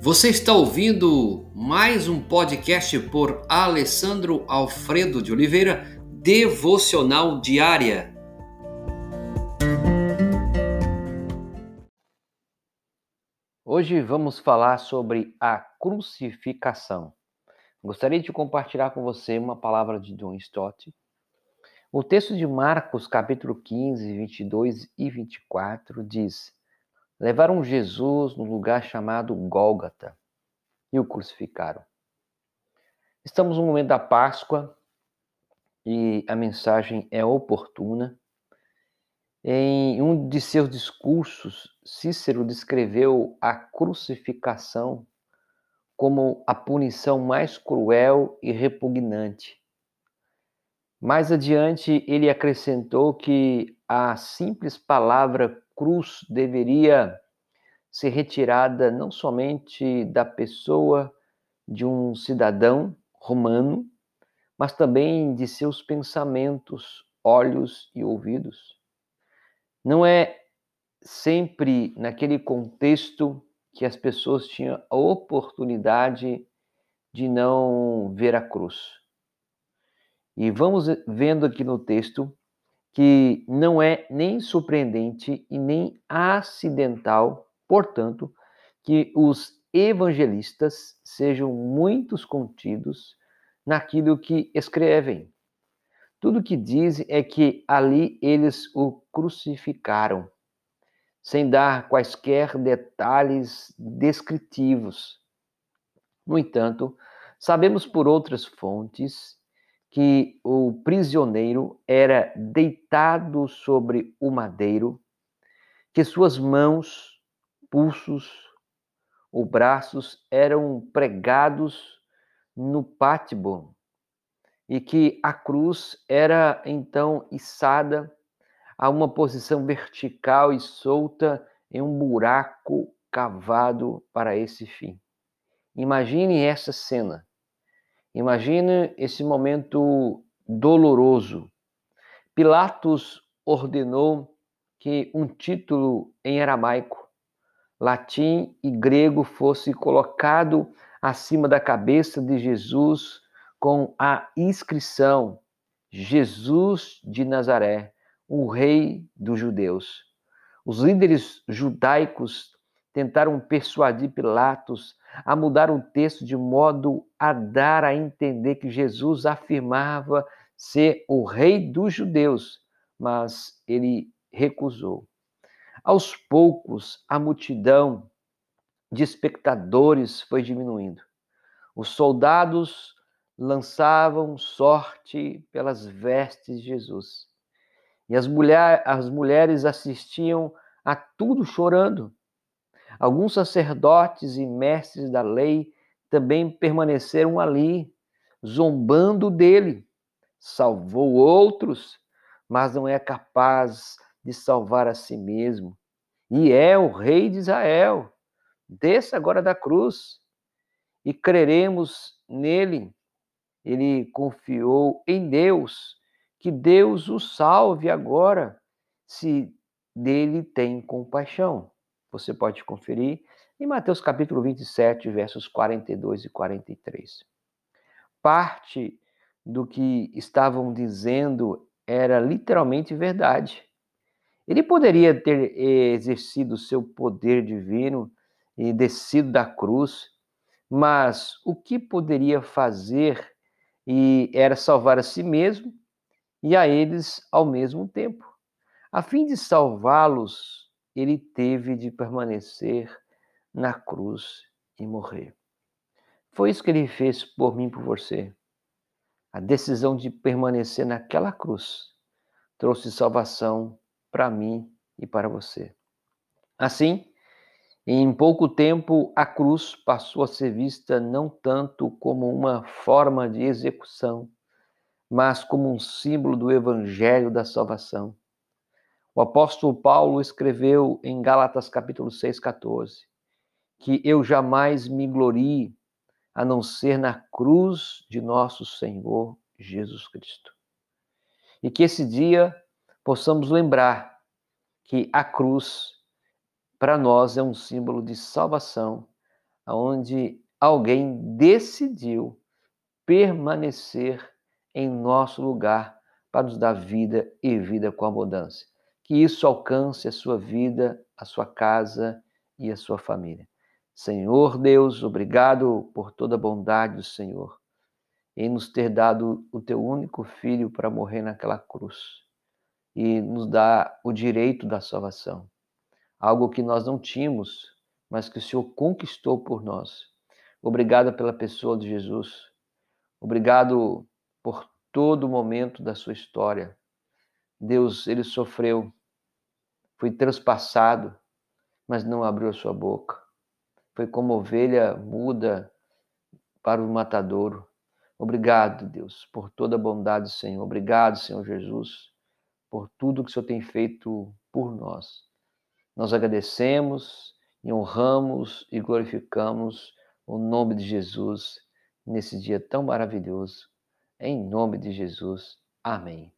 Você está ouvindo mais um podcast por Alessandro Alfredo de Oliveira, Devocional Diária. Hoje vamos falar sobre a crucificação. Gostaria de compartilhar com você uma palavra de John Stott. O texto de Marcos, capítulo 15, 22 e 24 diz: Levaram Jesus no lugar chamado Gólgata e o crucificaram. Estamos no momento da Páscoa e a mensagem é oportuna. Em um de seus discursos, Cícero descreveu a crucificação como a punição mais cruel e repugnante. Mais adiante, ele acrescentou que a simples palavra cruz deveria ser retirada não somente da pessoa de um cidadão romano, mas também de seus pensamentos, olhos e ouvidos. Não é sempre naquele contexto que as pessoas tinham a oportunidade de não ver a cruz. E vamos vendo aqui no texto que não é nem surpreendente e nem acidental, portanto, que os evangelistas sejam muitos contidos naquilo que escrevem. Tudo que dizem é que ali eles o crucificaram, sem dar quaisquer detalhes descritivos. No entanto, sabemos por outras fontes que o prisioneiro era deitado sobre o madeiro, que suas mãos, pulsos ou braços eram pregados no pátibon e que a cruz era então içada a uma posição vertical e solta em um buraco cavado para esse fim. Imagine essa cena Imagine esse momento doloroso. Pilatos ordenou que um título em aramaico, latim e grego fosse colocado acima da cabeça de Jesus com a inscrição Jesus de Nazaré, o rei dos judeus. Os líderes judaicos tentaram persuadir Pilatos a mudar o texto de modo a dar a entender que Jesus afirmava ser o rei dos judeus, mas ele recusou. Aos poucos, a multidão de espectadores foi diminuindo. Os soldados lançavam sorte pelas vestes de Jesus. E as, mulher, as mulheres assistiam a tudo chorando. Alguns sacerdotes e mestres da lei também permaneceram ali, zombando dele. Salvou outros, mas não é capaz de salvar a si mesmo. E é o rei de Israel. Desça agora da cruz e creremos nele. Ele confiou em Deus, que Deus o salve agora, se dele tem compaixão. Você pode conferir em Mateus capítulo 27, versos 42 e 43. Parte do que estavam dizendo era literalmente verdade. Ele poderia ter exercido seu poder divino e descido da cruz, mas o que poderia fazer e era salvar a si mesmo e a eles ao mesmo tempo. A fim de salvá-los, ele teve de permanecer na cruz e morrer. Foi isso que ele fez por mim por você. A decisão de permanecer naquela cruz trouxe salvação para mim e para você. Assim, em pouco tempo, a cruz passou a ser vista não tanto como uma forma de execução, mas como um símbolo do evangelho da salvação o apóstolo Paulo escreveu em Gálatas capítulo 6, 14, que eu jamais me glorie a não ser na cruz de nosso Senhor Jesus Cristo. E que esse dia possamos lembrar que a cruz para nós é um símbolo de salvação, onde alguém decidiu permanecer em nosso lugar para nos dar vida e vida com abundância. Que isso alcance a sua vida, a sua casa e a sua família. Senhor Deus, obrigado por toda a bondade do Senhor em nos ter dado o teu único filho para morrer naquela cruz e nos dar o direito da salvação. Algo que nós não tínhamos, mas que o Senhor conquistou por nós. Obrigado pela pessoa de Jesus. Obrigado por todo momento da sua história. Deus, ele sofreu, foi transpassado, mas não abriu a sua boca. Foi como ovelha muda para o matadouro. Obrigado, Deus, por toda a bondade, Senhor. Obrigado, Senhor Jesus, por tudo que o Senhor tem feito por nós. Nós agradecemos e honramos e glorificamos o nome de Jesus nesse dia tão maravilhoso. Em nome de Jesus. Amém.